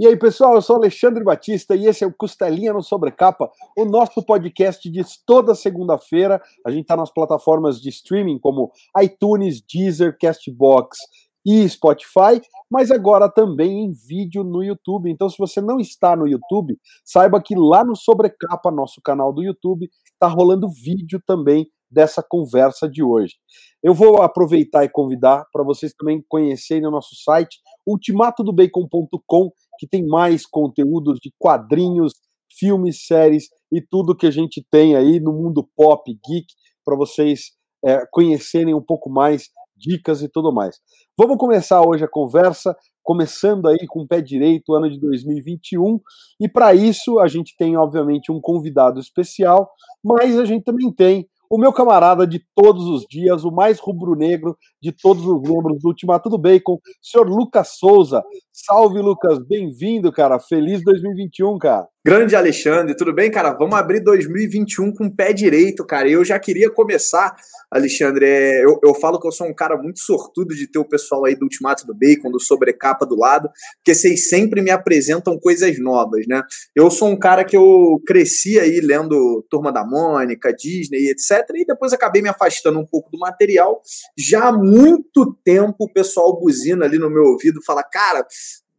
E aí, pessoal, eu sou Alexandre Batista e esse é o Costelinha no Sobrecapa, o nosso podcast de toda segunda-feira. A gente está nas plataformas de streaming como iTunes, Deezer, Castbox e Spotify, mas agora também em vídeo no YouTube. Então, se você não está no YouTube, saiba que lá no Sobrecapa, nosso canal do YouTube, está rolando vídeo também dessa conversa de hoje. Eu vou aproveitar e convidar para vocês também conhecerem o nosso site ultimatodobacon.com, que tem mais conteúdos de quadrinhos, filmes, séries e tudo que a gente tem aí no mundo pop, geek, para vocês é, conhecerem um pouco mais, dicas e tudo mais. Vamos começar hoje a conversa, começando aí com o pé direito, ano de 2021, e para isso a gente tem, obviamente, um convidado especial, mas a gente também tem o meu camarada de todos os dias, o mais rubro-negro de todos os membros do Ultimato do Bacon, senhor Lucas Souza. Salve, Lucas, bem-vindo, cara. Feliz 2021, cara. Grande Alexandre, tudo bem, cara? Vamos abrir 2021 com o pé direito, cara. Eu já queria começar, Alexandre. É, eu, eu falo que eu sou um cara muito sortudo de ter o pessoal aí do Ultimato do Bacon, do Sobrecapa do lado, porque vocês sempre me apresentam coisas novas, né? Eu sou um cara que eu cresci aí lendo Turma da Mônica, Disney, etc. E depois acabei me afastando um pouco do material. Já há muito tempo o pessoal buzina ali no meu ouvido, fala, cara,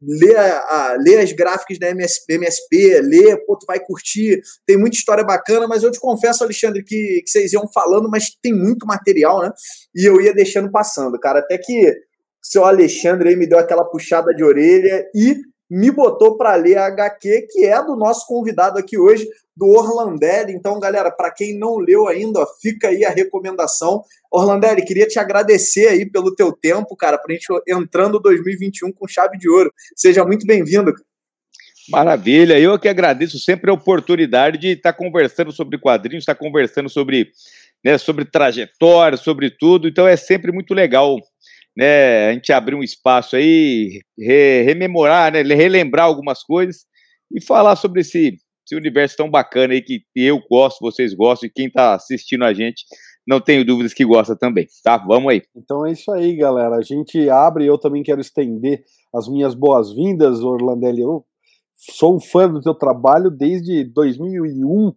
lê, a, a, as gráficas da MSP, MSP, lê, pô, tu vai curtir, tem muita história bacana, mas eu te confesso, Alexandre, que, que vocês iam falando, mas tem muito material, né? E eu ia deixando passando, cara, até que o seu Alexandre aí me deu aquela puxada de orelha e me botou para ler a HQ, que é do nosso convidado aqui hoje, do Orlandelli. Então, galera, para quem não leu ainda, ó, fica aí a recomendação. Orlandelli, queria te agradecer aí pelo teu tempo, cara, para a gente entrando 2021 com chave de ouro. Seja muito bem-vindo. Maravilha, eu que agradeço sempre a oportunidade de estar conversando sobre quadrinhos, estar conversando sobre, né, sobre trajetória, sobre tudo, então é sempre muito legal né, a gente abrir um espaço aí, re, rememorar, né, relembrar algumas coisas e falar sobre esse, esse universo tão bacana aí que eu gosto, vocês gostam e quem está assistindo a gente não tenho dúvidas que gosta também, tá? Vamos aí. Então é isso aí, galera. A gente abre, eu também quero estender as minhas boas-vindas, Orlandelli. Eu sou um fã do teu trabalho desde 2001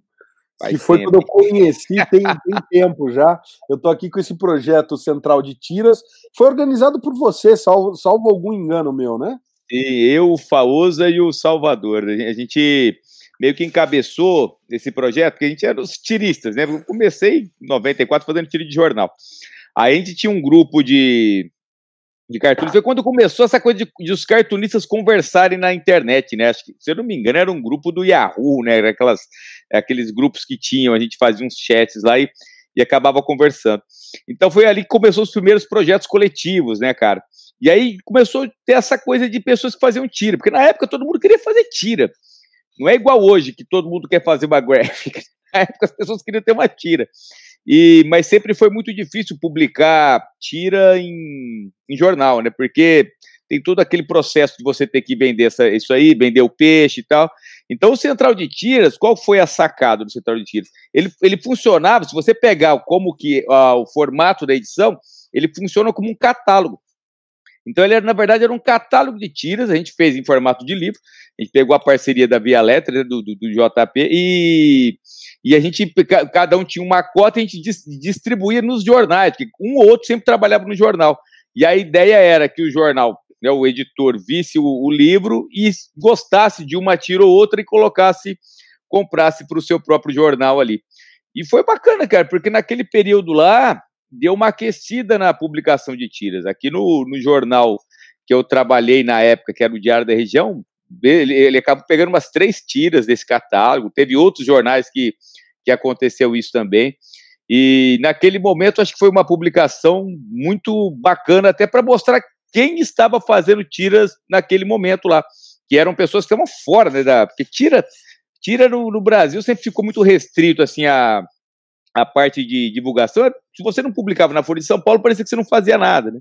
que foi quando eu conheci, tem, tem tempo já. Eu estou aqui com esse projeto Central de Tiras. Foi organizado por você, salvo, salvo algum engano meu, né? E eu, o Faosa e o Salvador. A gente meio que encabeçou esse projeto, porque a gente era os tiristas, né? Eu comecei em 94 fazendo tiro de jornal. Aí a gente tinha um grupo de de cartunistas. Foi quando começou essa coisa de, de, os cartunistas conversarem na internet, né? Acho que, se eu não me engano, era um grupo do Yahoo, né? Era aquelas, aqueles grupos que tinham, a gente fazia uns chats lá e, e acabava conversando. Então foi ali que começou os primeiros projetos coletivos, né, cara? E aí começou a ter essa coisa de pessoas que faziam tira, porque na época todo mundo queria fazer tira. Não é igual hoje, que todo mundo quer fazer uma gráfica. Na época as pessoas queriam ter uma tira. E, mas sempre foi muito difícil publicar tira em, em jornal, né? Porque tem todo aquele processo de você ter que vender essa, isso aí, vender o peixe e tal. Então, o central de tiras, qual foi a sacada do central de tiras? Ele, ele funcionava, se você pegar como que uh, o formato da edição, ele funciona como um catálogo. Então, ele era, na verdade, era um catálogo de tiras, a gente fez em formato de livro, a gente pegou a parceria da Via Letra, né, do, do, do JP, e e a gente, cada um tinha uma cota e a gente distribuía nos jornais, porque um ou outro sempre trabalhava no jornal. E a ideia era que o jornal, né, o editor, visse o, o livro e gostasse de uma tira ou outra e colocasse, comprasse para o seu próprio jornal ali. E foi bacana, cara, porque naquele período lá, deu uma aquecida na publicação de tiras. Aqui no, no jornal que eu trabalhei na época, que era o Diário da Região, ele, ele acabou pegando umas três tiras desse catálogo. Teve outros jornais que que aconteceu isso também. E naquele momento acho que foi uma publicação muito bacana, até para mostrar quem estava fazendo tiras naquele momento lá, que eram pessoas que estavam fora, né? Da, porque tira, tira no, no Brasil sempre ficou muito restrito assim a, a parte de divulgação. Se você não publicava na Folha de São Paulo, parecia que você não fazia nada, né?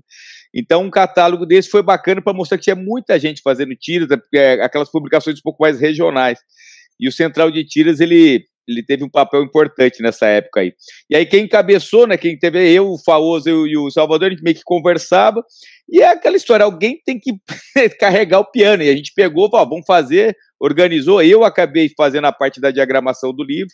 Então, um catálogo desse foi bacana para mostrar que tinha muita gente fazendo tiras, é, aquelas publicações um pouco mais regionais. E o Central de Tiras, ele ele teve um papel importante nessa época aí. E aí quem encabeçou, né, quem teve eu, o Faoso e o Salvador, a gente meio que conversava, e é aquela história, alguém tem que carregar o piano, e a gente pegou, falou, vamos fazer, organizou, eu acabei fazendo a parte da diagramação do livro,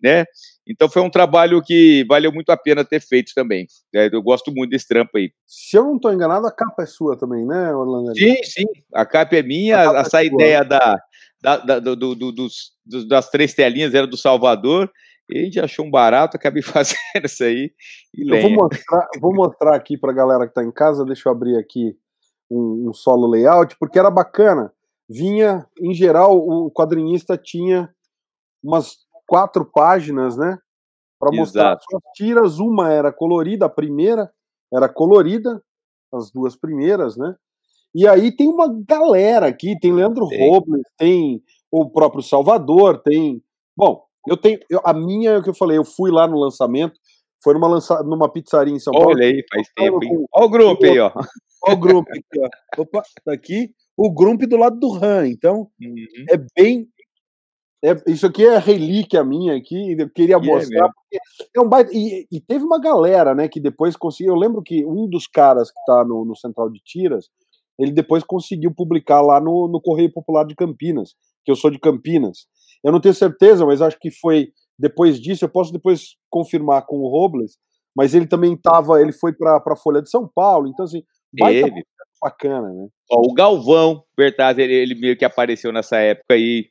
né, então foi um trabalho que valeu muito a pena ter feito também. É, eu gosto muito desse trampo aí. Se eu não estou enganado, a capa é sua também, né, Orlando? Sim, sim. A capa é minha. essa é ideia da, da, da do, do, dos, das três telinhas era do Salvador. E a gente achou um barato, acabei fazendo isso aí. eu vou mostrar, vou mostrar aqui para a galera que está em casa. Deixa eu abrir aqui um, um solo layout, porque era bacana. Vinha, em geral, o quadrinista tinha umas quatro páginas, né? Para mostrar as tiras. Uma era colorida, a primeira era colorida, as duas primeiras, né? E aí tem uma galera aqui, tem Leandro tem. Robles, tem o próprio Salvador, tem. Bom, eu tenho. Eu, a minha é o que eu falei, eu fui lá no lançamento, foi numa, lança, numa pizzaria em São Paulo. Olha aí, faz tempo, hein? Olha o grupo aí, ó. Olha o grupo aqui, ó. Opa, tá aqui. O grupo do lado do RAM, então uhum. é bem é, isso aqui é relíquia minha aqui, eu queria mostrar. É porque é um baita, e, e, teve uma galera, né, que depois conseguiu. Eu lembro que um dos caras que está no, no, Central de Tiras, ele depois conseguiu publicar lá no, no Correio Popular de Campinas, que eu sou de Campinas. Eu não tenho certeza, mas acho que foi depois disso. Eu posso depois confirmar com o Robles, mas ele também estava. Ele foi para a Folha de São Paulo, então assim. Baita ele. bacana, né? Ó, o Galvão Bertazzi, ele, ele meio que apareceu nessa época aí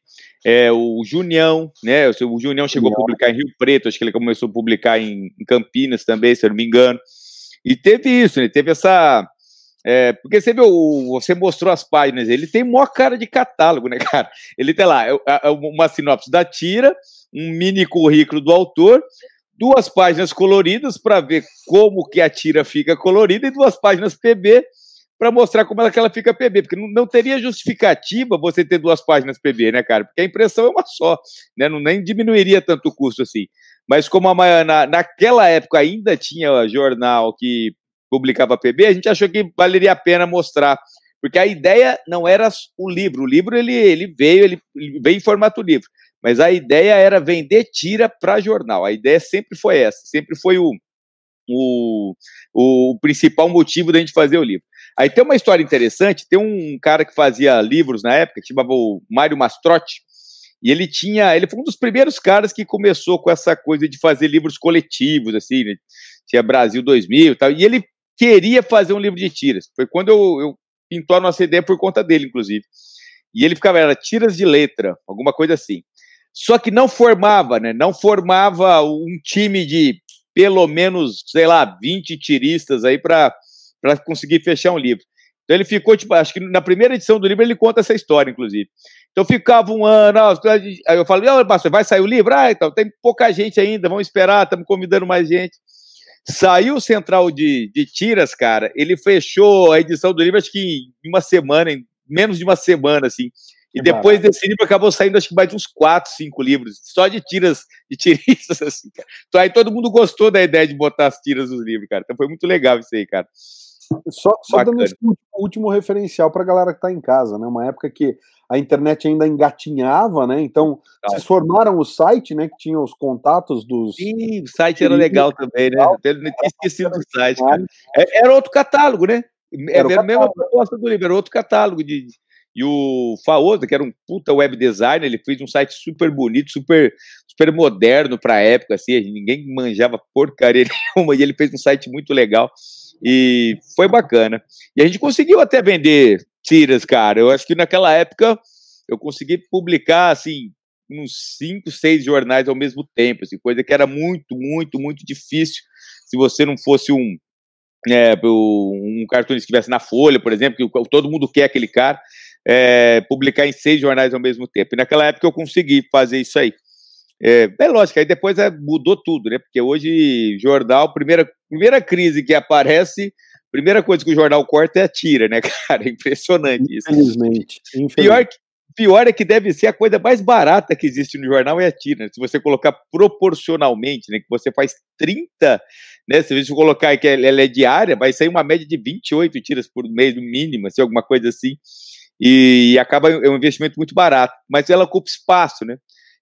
é, o Junião, né? O Junião chegou a publicar em Rio Preto, acho que ele começou a publicar em, em Campinas também, se eu não me engano. E teve isso, né? Teve essa. É, porque você viu, você mostrou as páginas, ele tem maior cara de catálogo, né, cara? Ele tem lá é, é uma sinopse da tira, um mini currículo do autor, duas páginas coloridas para ver como que a tira fica colorida e duas páginas PB para mostrar como ela, que ela fica PB, porque não, não, teria justificativa você ter duas páginas PB, né, cara? Porque a impressão é uma só, né? Não nem diminuiria tanto o custo assim. Mas como a, na, naquela época ainda tinha jornal que publicava PB, a gente achou que valeria a pena mostrar, porque a ideia não era o livro. O livro ele, ele veio, ele, ele veio em formato livro, mas a ideia era vender tira para jornal. A ideia sempre foi essa, sempre foi o, o, o principal motivo da gente fazer o livro. Aí tem uma história interessante, tem um cara que fazia livros na época, que chamava o Mário Mastrotti, e ele tinha, ele foi um dos primeiros caras que começou com essa coisa de fazer livros coletivos, assim, né? tinha Brasil 2000 e tal, e ele queria fazer um livro de tiras. Foi quando eu, eu pintou a nossa ideia por conta dele, inclusive. E ele ficava, era tiras de letra, alguma coisa assim. Só que não formava, né? Não formava um time de pelo menos, sei lá, 20 tiristas aí para conseguir fechar um livro. Então ele ficou, tipo, acho que na primeira edição do livro ele conta essa história, inclusive. Então ficava um ano, aí eu falei, oh, pastor, vai sair o livro? Ah, então, tem pouca gente ainda, vamos esperar, estamos convidando mais gente. Saiu o Central de, de Tiras, cara, ele fechou a edição do livro, acho que em uma semana, em menos de uma semana, assim. E depois desse livro acabou saindo, acho que mais de uns quatro, cinco livros, só de tiras, de tiristas, assim, cara. Então aí todo mundo gostou da ideia de botar as tiras nos livros, cara. Então foi muito legal isso aí, cara. Só, só dando esse último referencial para a galera que está em casa, né? Uma época que a internet ainda engatinhava, né? Então, vocês formaram o site, né? Que tinha os contatos dos. Sim, o site era legal também, né? Eu tinha esquecido do site, cara. É, era outro catálogo, né? É era a mesma proposta do livro, era outro catálogo de. E o Faosa, que era um puta web designer, ele fez um site super bonito, super, super moderno para a época, assim, ninguém manjava porcaria nenhuma, e ele fez um site muito legal. E foi bacana. E a gente conseguiu até vender tiras, cara. Eu acho que naquela época eu consegui publicar, assim, uns cinco, seis jornais ao mesmo tempo, assim, coisa que era muito, muito, muito difícil se você não fosse um, é, um cartunista que estivesse na Folha, por exemplo, que todo mundo quer aquele cara, é, publicar em seis jornais ao mesmo tempo. E naquela época eu consegui fazer isso aí. É, é lógico, aí depois é, mudou tudo, né? Porque hoje, jornal, primeira, primeira crise que aparece, primeira coisa que o jornal corta é a tira, né, cara? É impressionante isso. Infelizmente. infelizmente. Pior, pior é que deve ser a coisa mais barata que existe no jornal é a tira. Né? Se você colocar proporcionalmente, né? Que você faz 30, né? Se você colocar que ela é diária, vai sair uma média de 28 tiras por mês, no mínimo, assim, alguma coisa assim. E, e acaba é um investimento muito barato, mas ela ocupa espaço, né?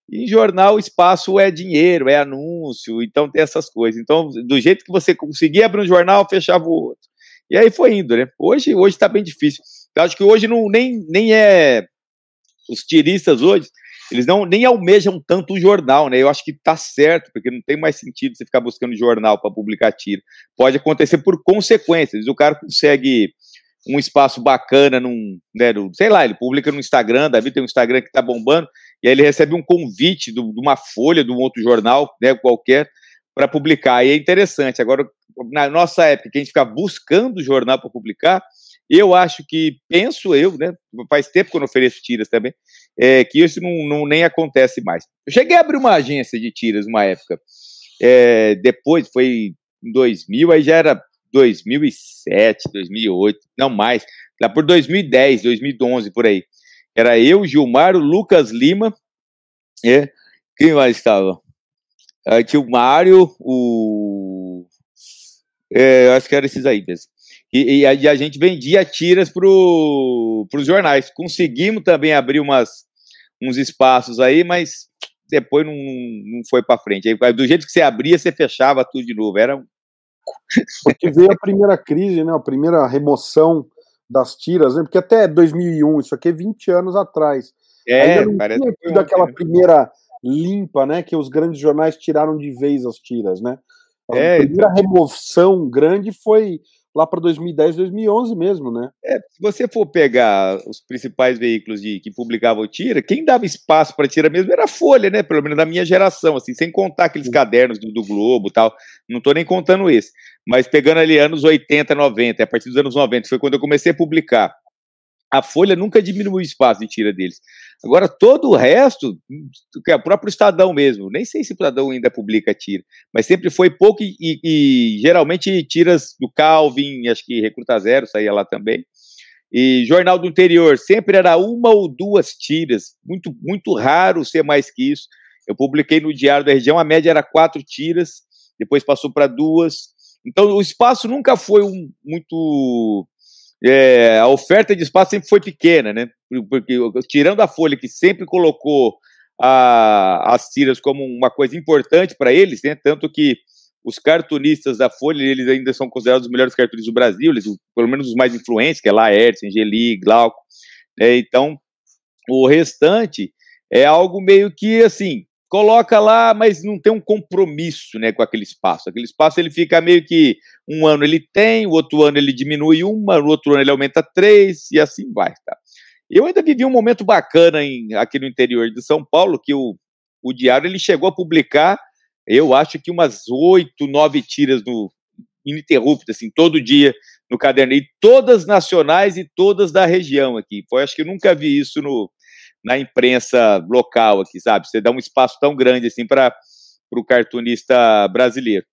E em jornal, espaço é dinheiro, é anúncio, então tem essas coisas. Então, do jeito que você conseguia abrir um jornal, fechava o outro. E aí foi indo, né? Hoje hoje está bem difícil. Eu acho que hoje não nem, nem é os tiristas hoje, eles não nem almejam tanto o jornal, né? Eu acho que tá certo, porque não tem mais sentido você ficar buscando jornal para publicar tiro. Pode acontecer por consequências. O cara consegue um espaço bacana num, né, sei lá, ele publica no Instagram, Davi tem um Instagram que tá bombando, e aí ele recebe um convite de uma folha, de um outro jornal, né, qualquer, para publicar. E é interessante. Agora, na nossa época, que a gente fica buscando jornal para publicar, eu acho que, penso eu, né, faz tempo que eu não ofereço tiras também, é, que isso não, não, nem acontece mais. Eu cheguei a abrir uma agência de tiras uma época, é, depois, foi em 2000, aí já era 2007, 2008, não mais, lá por 2010, 2011, por aí. Era eu, Gilmar, o Lucas Lima, é, quem mais estava? Aí tinha o Mário, o. É, acho que era esses aí mesmo. E, e, a, e a, gente vendia tiras para os jornais. Conseguimos também abrir umas, uns espaços aí, mas depois não, não foi para frente. Aí, do jeito que você abria, você fechava tudo de novo. Era Porque veio a primeira crise, né? A primeira remoção das tiras, né? Porque até 2001, isso aqui é 20 anos atrás. É, Ainda não parece tinha tido aquela primeira limpa, né? Que os grandes jornais tiraram de vez as tiras, né? A é, primeira então... remoção grande foi lá para 2010, 2011 mesmo, né? É, se você for pegar os principais veículos de, que publicavam tira, quem dava espaço para tira mesmo era a Folha, né? Pelo menos da minha geração, assim, sem contar aqueles cadernos do, do Globo tal. Não estou nem contando esse. Mas pegando ali anos 80, 90, a partir dos anos 90, foi quando eu comecei a publicar a Folha nunca diminuiu o espaço de tira deles. Agora, todo o resto, que é o próprio Estadão mesmo, nem sei se o Estadão ainda publica tira, mas sempre foi pouco e, e, e geralmente tiras do Calvin, acho que Recruta Zero saía lá também. E Jornal do Interior, sempre era uma ou duas tiras, muito, muito raro ser mais que isso. Eu publiquei no Diário da Região, a média era quatro tiras, depois passou para duas. Então, o espaço nunca foi um, muito é, a oferta de espaço sempre foi pequena, né? Porque tirando a Folha, que sempre colocou a, as tiras como uma coisa importante para eles, né? Tanto que os cartunistas da Folha, eles ainda são considerados os melhores cartunistas do Brasil, eles, pelo menos os mais influentes, que é Laércio, Angeli, Glauco. Né? Então, o restante é algo meio que assim, coloca lá, mas não tem um compromisso, né, com aquele espaço. Aquele espaço ele fica meio que um ano ele tem, o outro ano ele diminui uma, no outro ano ele aumenta três e assim vai, tá? Eu ainda vivi um momento bacana em, aqui no interior de São Paulo que o, o diário ele chegou a publicar, eu acho que umas oito, nove tiras no ininterruptas, assim, todo dia no caderno e todas nacionais e todas da região aqui. Foi, acho que eu nunca vi isso no na imprensa local aqui, sabe? Você dá um espaço tão grande assim para o cartunista brasileiro.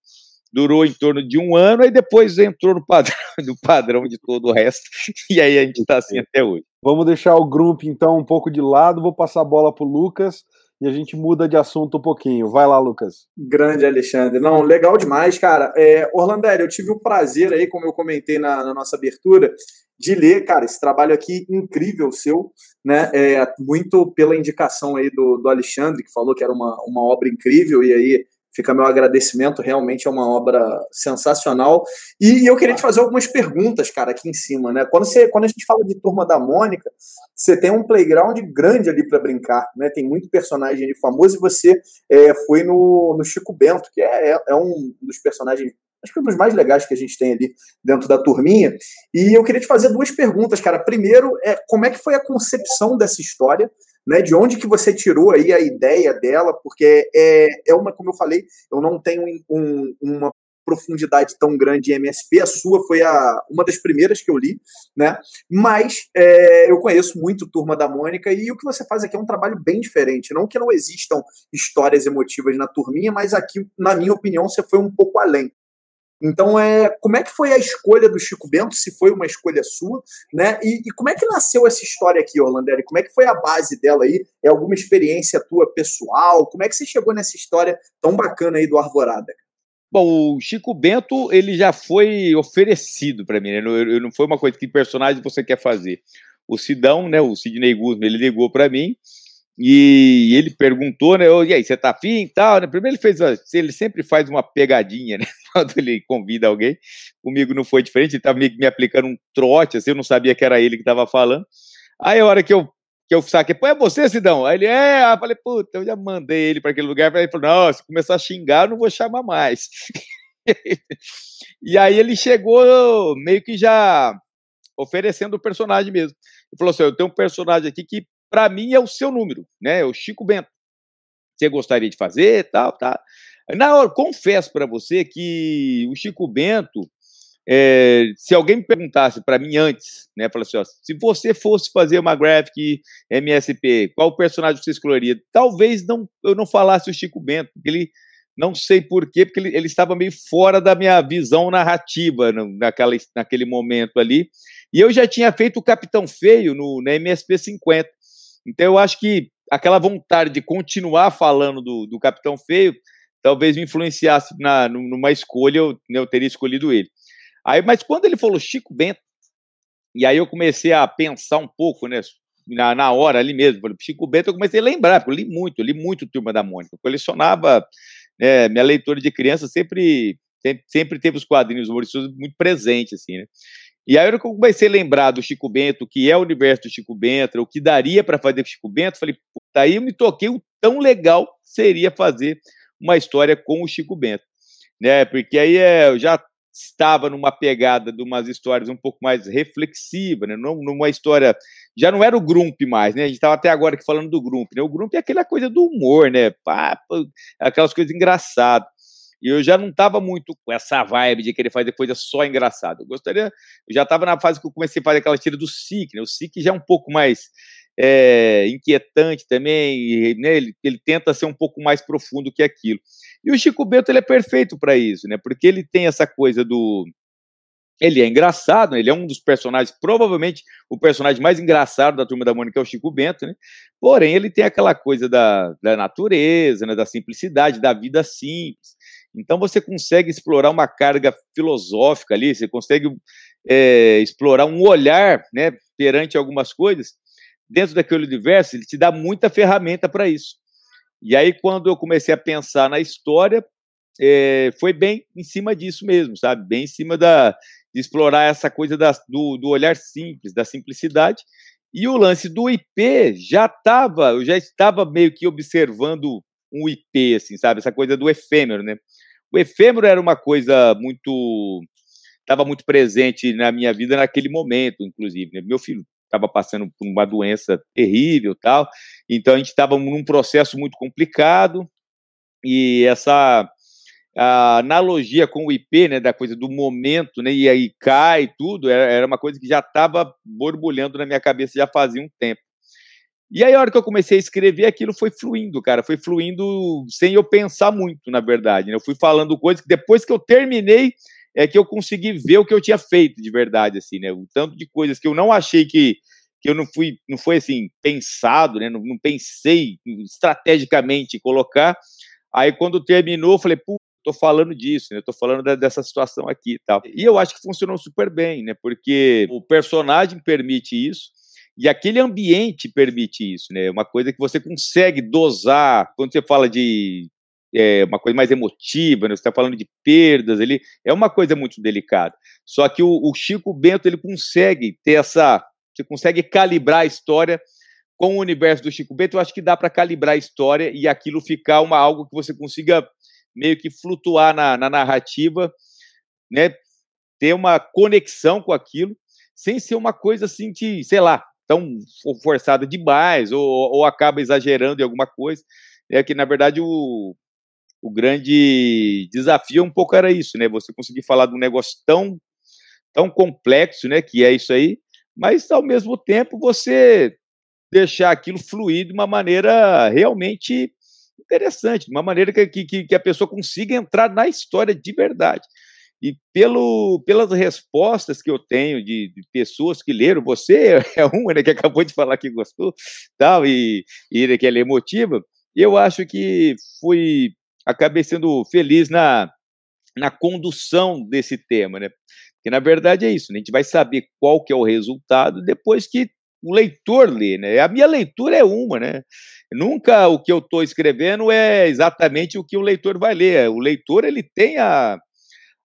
Durou em torno de um ano e depois entrou no padrão, no padrão de todo o resto. E aí a gente está assim até hoje. Vamos deixar o grupo então um pouco de lado. Vou passar a bola para o Lucas e a gente muda de assunto um pouquinho. Vai lá, Lucas. Grande Alexandre. Não, legal demais, cara. É, Orlandério, eu tive o prazer aí, como eu comentei na, na, nossa abertura, de ler, cara, esse trabalho aqui incrível seu, né? É, muito pela indicação aí do, do Alexandre, que falou que era uma, uma obra incrível, e aí Fica meu agradecimento, realmente é uma obra sensacional. E eu queria te fazer algumas perguntas, cara, aqui em cima, né? Quando, você, quando a gente fala de Turma da Mônica, você tem um playground grande ali para brincar, né? Tem muito personagem ali famoso e você é, foi no, no Chico Bento, que é, é, é um dos personagens acho que um dos mais legais que a gente tem ali dentro da turminha. E eu queria te fazer duas perguntas, cara. Primeiro, é como é que foi a concepção dessa história? né? De onde que você tirou aí a ideia dela? Porque é, é uma, como eu falei, eu não tenho um, uma profundidade tão grande em MSP. A sua foi a, uma das primeiras que eu li, né? Mas é, eu conheço muito Turma da Mônica e o que você faz aqui é um trabalho bem diferente. Não que não existam histórias emotivas na turminha, mas aqui, na minha opinião, você foi um pouco além. Então, é, como é que foi a escolha do Chico Bento, se foi uma escolha sua, né? E, e como é que nasceu essa história aqui, Orlanderi? Como é que foi a base dela aí? É alguma experiência tua pessoal? Como é que você chegou nessa história tão bacana aí do Arvorada? Bom, o Chico Bento, ele já foi oferecido para mim, né? não, não foi uma coisa que personagem você quer fazer. O Sidão, né, o Sidney Guzman, ele ligou para mim E ele perguntou, né? E aí, você tá afim e tal? Né? Primeiro ele fez, ele sempre faz uma pegadinha, né? Quando ele convida alguém. Comigo não foi diferente, ele estava me, me aplicando um trote, assim, eu não sabia que era ele que estava falando. Aí a hora que eu que eu saquei, pô, é você, Sidão? Aí ele, é, eu falei, puta, eu já mandei ele para aquele lugar, aí ele falou, não, se começar a xingar, eu não vou chamar mais. e aí ele chegou meio que já oferecendo o personagem mesmo. Ele falou assim, eu tenho um personagem aqui que para mim é o seu número, né? É o Chico Bento. Você gostaria de fazer, tal, tá? Na hora, confesso para você que o Chico Bento, é, se alguém me perguntasse para mim antes, né, falasse assim, se você fosse fazer uma graphic MSP, qual personagem você escolheria? Talvez não, eu não falasse o Chico Bento, porque ele não sei porquê, porque ele, ele, estava meio fora da minha visão narrativa naquela, naquele momento ali. E eu já tinha feito o Capitão Feio no, na MSP 50. Então eu acho que aquela vontade de continuar falando do, do Capitão Feio talvez me influenciasse na, numa escolha, eu, né, eu teria escolhido ele. Aí, mas quando ele falou Chico Bento, e aí eu comecei a pensar um pouco, né, na, na hora ali mesmo, Chico Bento, eu comecei a lembrar, porque eu li muito, eu li muito Turma da Mônica, eu colecionava, né, minha leitura de criança sempre, sempre, sempre teve os quadrinhos humorísticos muito presentes, assim, né, e aí, eu comecei a lembrar do Chico Bento, que é o universo do Chico Bento, o que daria para fazer com o Chico Bento, falei, puta, aí eu me toquei o tão legal seria fazer uma história com o Chico Bento, né? Porque aí é, eu já estava numa pegada de umas histórias um pouco mais reflexivas, né? Numa história. Já não era o Grump mais, né? A gente estava até agora aqui falando do Grump, né? O Grump é aquela coisa do humor, né? Papo, aquelas coisas engraçadas. E eu já não estava muito com essa vibe de querer fazer coisa só engraçada. Eu gostaria, eu já estava na fase que eu comecei a fazer aquela tira do SIC, né? O SIC já é um pouco mais é, inquietante também, e, né? ele, ele tenta ser um pouco mais profundo que aquilo. E o Chico Bento ele é perfeito para isso, né? Porque ele tem essa coisa do ele é engraçado, ele é um dos personagens, provavelmente o personagem mais engraçado da Turma da Mônica é o Chico Bento, né? Porém, ele tem aquela coisa da, da natureza, né? da simplicidade, da vida simples. Então você consegue explorar uma carga filosófica ali, você consegue é, explorar um olhar né, perante algumas coisas. Dentro daquele universo, ele te dá muita ferramenta para isso. E aí, quando eu comecei a pensar na história, é, foi bem em cima disso mesmo, sabe? Bem em cima da, de explorar essa coisa da, do, do olhar simples, da simplicidade. E o lance do IP já estava, eu já estava meio que observando um IP, assim, sabe? Essa coisa do efêmero, né? O efêmero era uma coisa muito. estava muito presente na minha vida naquele momento, inclusive. Né? Meu filho estava passando por uma doença terrível tal, então a gente estava num processo muito complicado e essa analogia com o IP, né, da coisa do momento, né, e aí cai tudo, era, era uma coisa que já estava borbulhando na minha cabeça já fazia um tempo. E aí, a hora que eu comecei a escrever, aquilo foi fluindo, cara. Foi fluindo sem eu pensar muito, na verdade. Né? Eu fui falando coisas que depois que eu terminei, é que eu consegui ver o que eu tinha feito de verdade, assim, né? O tanto de coisas que eu não achei que, que eu não fui, não foi assim, pensado, né? Não, não pensei estrategicamente colocar. Aí, quando terminou, eu falei, pô, tô falando disso, né? Tô falando da, dessa situação aqui e tal. E eu acho que funcionou super bem, né? Porque o personagem permite isso e aquele ambiente permite isso, né? Uma coisa que você consegue dosar quando você fala de é, uma coisa mais emotiva, né? você está falando de perdas, ele é uma coisa muito delicada. Só que o, o, Chico Bento ele consegue ter essa, você consegue calibrar a história com o universo do Chico Bento. Eu acho que dá para calibrar a história e aquilo ficar uma algo que você consiga meio que flutuar na, na narrativa, né? Ter uma conexão com aquilo, sem ser uma coisa assim de, sei lá, tão forçada demais ou, ou acaba exagerando em alguma coisa. É que, na verdade, o, o grande desafio um pouco era isso, né? Você conseguir falar de um negócio tão, tão complexo, né? Que é isso aí, mas ao mesmo tempo você deixar aquilo fluir de uma maneira realmente interessante, de uma maneira que, que, que a pessoa consiga entrar na história de verdade. E pelo, pelas respostas que eu tenho de, de pessoas que leram, você é uma né, que acabou de falar que gostou, tal, e, e que ela é emotiva, eu acho que fui, acabei sendo feliz na, na condução desse tema, né? Porque na verdade é isso, né? a gente vai saber qual que é o resultado depois que o leitor lê, né? A minha leitura é uma, né? Nunca o que eu estou escrevendo é exatamente o que o leitor vai ler. O leitor ele tem a,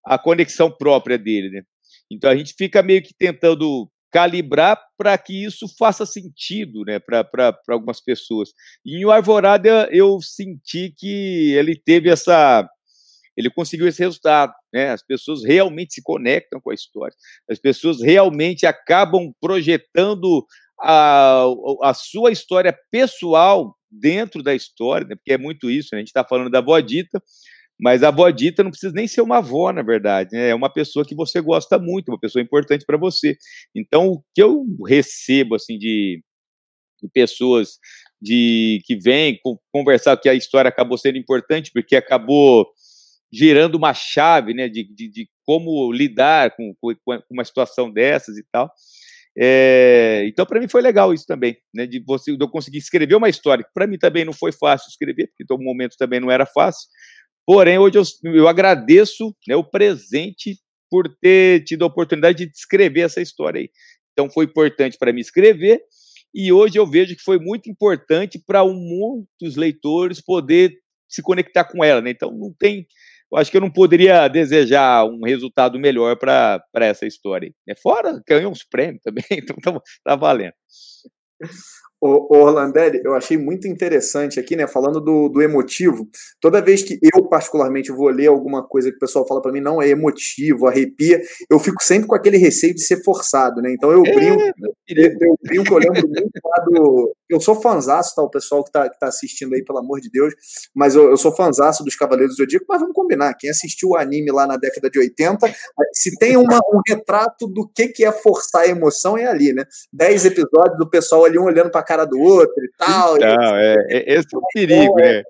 a conexão própria dele, né? Então a gente fica meio que tentando calibrar para que isso faça sentido né, para algumas pessoas. E em o Arvorada eu senti que ele teve essa. Ele conseguiu esse resultado. Né? As pessoas realmente se conectam com a história. As pessoas realmente acabam projetando a, a sua história pessoal dentro da história, né? porque é muito isso. Né? A gente está falando da avó dita, mas a avó dita não precisa nem ser uma avó, na verdade, né? é uma pessoa que você gosta muito, uma pessoa importante para você. Então, o que eu recebo assim de, de pessoas de que vêm conversar que a história acabou sendo importante porque acabou gerando uma chave, né, de, de, de como lidar com, com, uma situação dessas e tal. É, então, para mim foi legal isso também, né, de você de eu conseguir escrever uma história. Para mim também não foi fácil escrever, porque todo momento também não era fácil, Porém, hoje eu, eu agradeço né, o presente por ter tido a oportunidade de escrever essa história aí. Então, foi importante para mim escrever, e hoje eu vejo que foi muito importante para muitos leitores poder se conectar com ela. Né? Então, não tem. Eu acho que eu não poderia desejar um resultado melhor para essa história. Né? Fora, ganhou uns prêmios também, então tá, tá valendo. O, Orlandelli, eu achei muito interessante aqui, né? Falando do, do emotivo. Toda vez que eu, particularmente, vou ler alguma coisa que o pessoal fala para mim, não é emotivo, arrepia, eu fico sempre com aquele receio de ser forçado, né? Então eu é, brinco, eu, eu brinco, eu lembro muito lá do. Eu sou fanzaço, tá? O pessoal que tá, que tá assistindo aí, pelo amor de Deus, mas eu, eu sou fanzaço dos Cavaleiros do Zodíaco, mas vamos combinar. Quem assistiu o anime lá na década de 80, se tem uma, um retrato do que, que é forçar a emoção, é ali, né? Dez episódios do pessoal ali um olhando pra cara do outro e tal. Não, é, é, esse é o perigo, é, né?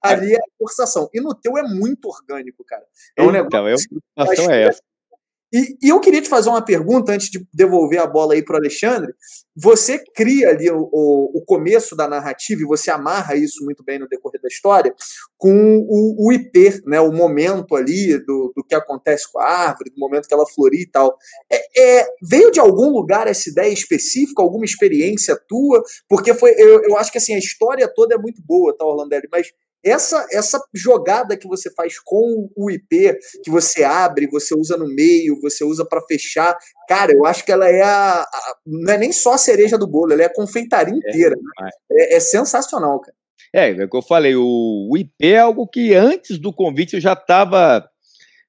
Ali é a forçação. E no teu é muito orgânico, cara. É um então, negócio. a situação é essa. E, e, eu queria te fazer uma pergunta antes de devolver a bola aí para o Alexandre. Você cria ali o, o, o, começo da narrativa e você amarra isso muito bem no decorrer da história com o, o IP, né, o momento ali do, do que acontece com a árvore, do momento que ela florir e tal. É, é, veio de algum lugar essa ideia específica, alguma experiência tua? Porque foi, eu, eu acho que assim, a história toda é muito boa, tá, Orlandelli? Mas essa, essa jogada que você faz com o IP, que você abre, você usa no meio, você usa para fechar, cara, eu acho que ela é a, a, Não é nem só a cereja do bolo, ela é a confeitaria é, inteira. Né? É, é, sensacional, cara. É, é o que eu falei, o, o IP é algo que antes do convite eu já estava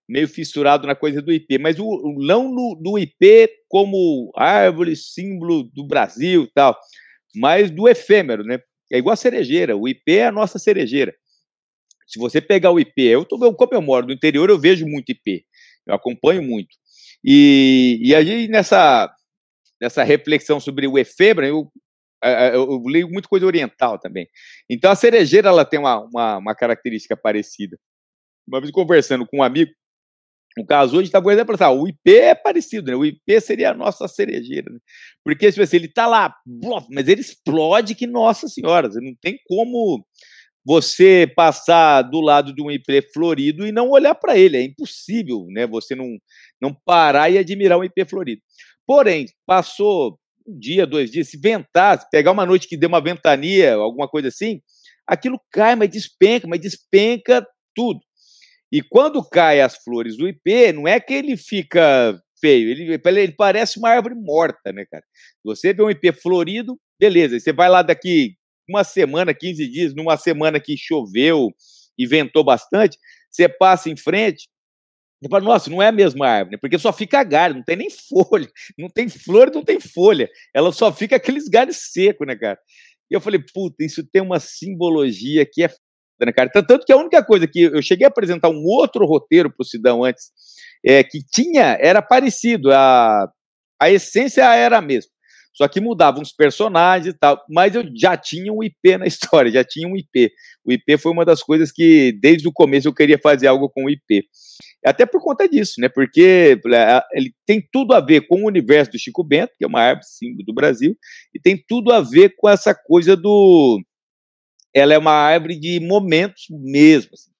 meio fissurado na coisa do IP, mas o, não no, do IP como árvore, símbolo do Brasil tal, mas do efêmero, né? É igual a cerejeira, o IP é a nossa cerejeira. Se você pegar o IP, eu tô, como eu moro no interior, eu vejo muito IP, eu acompanho muito. E, e aí, nessa, nessa reflexão sobre o efebra, eu, eu, eu leio muito coisa oriental também. Então, a cerejeira ela tem uma, uma, uma característica parecida. Uma vez conversando com um amigo, no caso hoje, está por exemplo, assim, o IP é parecido, né? O IP seria a nossa cerejeira, né? Porque se assim, ele está lá, mas ele explode que nossa senhora, não tem como você passar do lado de um IP florido e não olhar para ele. É impossível, né? Você não, não parar e admirar um IP florido. Porém, passou um dia, dois dias, se ventar, se pegar uma noite que deu uma ventania, alguma coisa assim, aquilo cai, mas despenca, mas despenca tudo. E quando cai as flores do IP, não é que ele fica feio, ele, ele parece uma árvore morta, né, cara? Você vê um IP florido, beleza, você vai lá daqui uma semana, 15 dias, numa semana que choveu e ventou bastante, você passa em frente e fala, nossa, não é a mesma árvore, porque só fica galho, não tem nem folha, não tem flor, não tem folha, ela só fica aqueles galhos secos, né, cara? E eu falei, puta, isso tem uma simbologia que é né, cara? Tanto que a única coisa que eu cheguei a apresentar um outro roteiro para o Sidão antes, é, que tinha, era parecido, a, a essência era a mesma. Só que mudavam os personagens e tal. Mas eu já tinha um IP na história, já tinha um IP. O IP foi uma das coisas que, desde o começo, eu queria fazer algo com o IP. Até por conta disso, né? Porque é, ele tem tudo a ver com o universo do Chico Bento, que é uma árvore símbolo do Brasil, e tem tudo a ver com essa coisa do. Ela é uma árvore de momentos mesmo. Assim.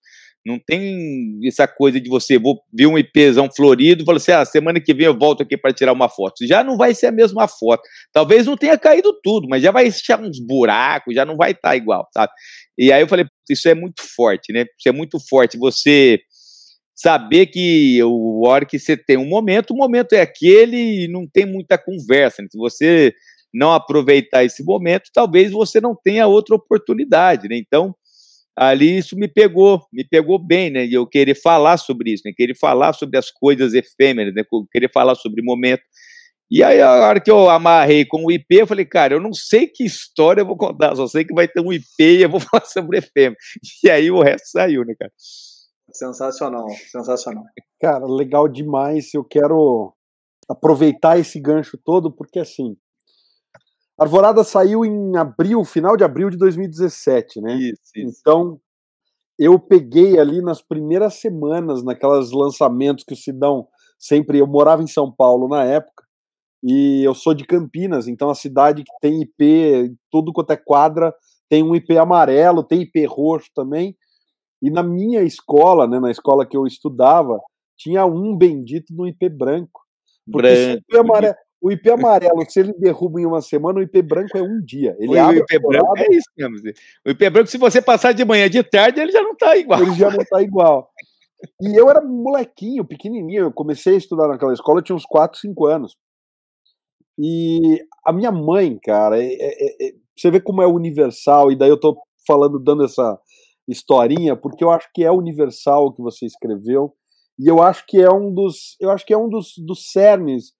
Não tem essa coisa de você vou ver um IPzão florido e falar assim: ah, semana que vem eu volto aqui para tirar uma foto. Já não vai ser a mesma foto. Talvez não tenha caído tudo, mas já vai deixar uns buracos, já não vai estar tá igual, sabe? E aí eu falei: isso é muito forte, né? Isso é muito forte. Você saber que o hora que você tem um momento, o momento é aquele e não tem muita conversa. Né? Se você não aproveitar esse momento, talvez você não tenha outra oportunidade, né? Então, ali isso me pegou, me pegou bem, né? E eu querer falar sobre isso, né? Querer falar sobre as coisas efêmeras, né? Querer falar sobre momento. E aí, a hora que eu amarrei com o IP, eu falei, cara, eu não sei que história eu vou contar, só sei que vai ter um IP e eu vou falar sobre efêmero. E aí o resto saiu, né, cara? Sensacional, sensacional. Cara, legal demais. Eu quero aproveitar esse gancho todo, porque assim, Arvorada saiu em abril, final de abril de 2017, né? Isso, isso. Então, eu peguei ali nas primeiras semanas, naquelas lançamentos que o Sidão sempre. Eu morava em São Paulo na época, e eu sou de Campinas, então a cidade que tem IP, tudo quanto é quadra, tem um IP amarelo, tem IP roxo também. E na minha escola, né, na escola que eu estudava, tinha um bendito no IP branco. Porque branco, IP amarelo, o IP amarelo, se ele derruba em uma semana, o IP branco é um dia. Ele o IP branco é isso mesmo. O IP branco, se você passar de manhã de tarde, ele já não está igual. Ele já não está igual. E eu era molequinho, pequenininho. Eu comecei a estudar naquela escola, eu tinha uns 4, 5 anos. E a minha mãe, cara, é, é, é, você vê como é universal, e daí eu tô falando, dando essa historinha, porque eu acho que é universal o que você escreveu, e eu acho que é um dos, eu acho que é um dos, dos cernes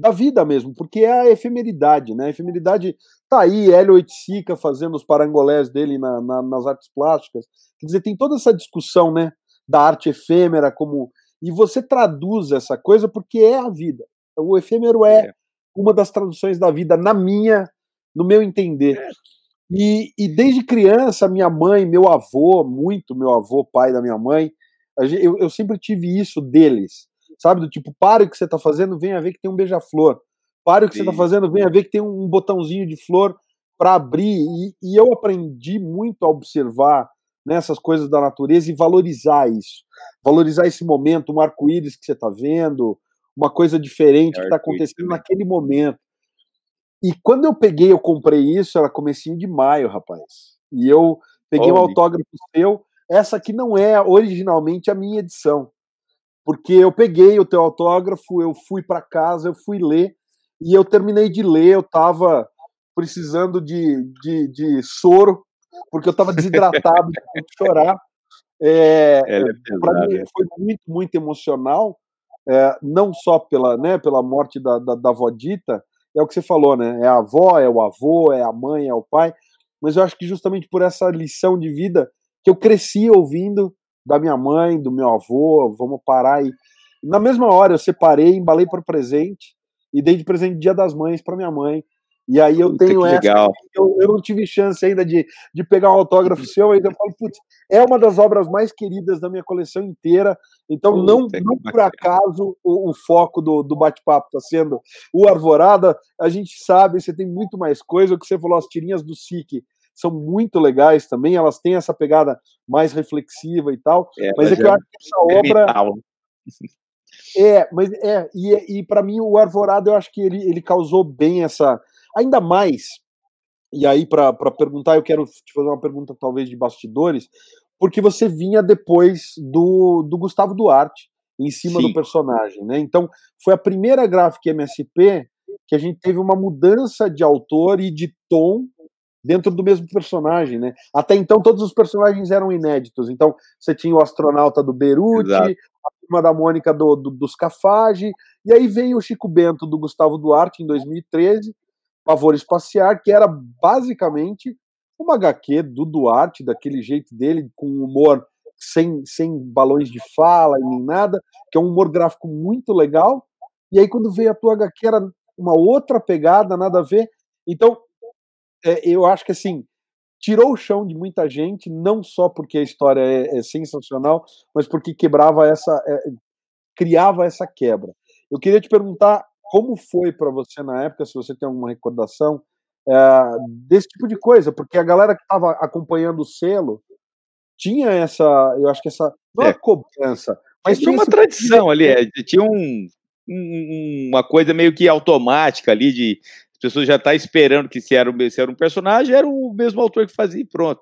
da vida mesmo, porque é a efemeridade, né? A efemeridade tá aí, Hélio Oiticica fazendo os parangolés dele na, na, nas artes plásticas. Quer dizer, tem toda essa discussão, né? Da arte efêmera, como. E você traduz essa coisa porque é a vida. O efêmero é, é. uma das traduções da vida, na minha, no meu entender. É. E, e desde criança, minha mãe, meu avô, muito meu avô, pai da minha mãe, eu, eu sempre tive isso deles sabe? Do tipo, pare o que você está fazendo, venha ver que tem um beija-flor. Pare o que Sim. você está fazendo, venha ver que tem um botãozinho de flor para abrir. E, e, eu aprendi muito a observar nessas né, coisas da natureza e valorizar isso. Valorizar esse momento, um arco-íris que você está vendo, uma coisa diferente é que está acontecendo também. naquele momento. E quando eu peguei, eu comprei isso, era comecinho de maio, rapaz. E eu peguei oh, um autógrafo seu. Essa aqui não é originalmente a minha edição porque eu peguei o teu autógrafo, eu fui para casa, eu fui ler, e eu terminei de ler, eu estava precisando de, de, de, soro, porque eu estava desidratado de chorar. É, é para mim foi muito, muito emocional, é, não só pela, né, pela morte da, da, da Vodita, é o que você falou, né? É a avó, é o avô, é a mãe, é o pai, mas eu acho que justamente por essa lição de vida que eu cresci ouvindo da minha mãe, do meu avô, vamos parar e na mesma hora eu separei, embalei para presente e dei de presente Dia das Mães para minha mãe. E aí eu Puta, tenho essa. Legal. Eu, eu, não tive chance ainda de, de pegar um autógrafo seu, ainda falo, putz, é uma das obras mais queridas da minha coleção inteira. Então, Puta, não, não por acaso o, o foco do, do bate-papo está sendo o Arvorada. A gente sabe, você tem muito mais coisa. O que você falou, as tirinhas do SIC são muito legais também, elas têm essa pegada mais reflexiva e tal, é, mas é que eu acho que essa obra. É, mas é, e, e para mim o Arvorado eu acho que ele, ele causou bem essa. Ainda mais, e aí para perguntar, eu quero te fazer uma pergunta talvez de bastidores, porque você vinha depois do, do Gustavo Duarte em cima Sim. do personagem, né? Então foi a primeira gráfica MSP que a gente teve uma mudança de autor e de tom dentro do mesmo personagem, né? Até então todos os personagens eram inéditos. Então você tinha o astronauta do Beruti, Exato. a turma da Mônica do, do, dos Cafage, e aí veio o Chico Bento do Gustavo Duarte em 2013, Pavor Espaciar, que era basicamente uma HQ do Duarte, daquele jeito dele, com humor sem, sem balões de fala e nem nada, que é um humor gráfico muito legal. E aí quando veio a tua HQ era uma outra pegada, nada a ver. Então, é, eu acho que assim tirou o chão de muita gente, não só porque a história é, é sensacional, mas porque quebrava essa, é, criava essa quebra. Eu queria te perguntar como foi para você na época, se você tem alguma recordação é, desse tipo de coisa, porque a galera que estava acompanhando o selo tinha essa, eu acho que essa Não é, cobrança. Mas tinha uma tradição ali, é, tinha um, um, uma coisa meio que automática ali de pessoas já estar tá esperando que se era, se era um personagem, era o mesmo autor que fazia e pronto.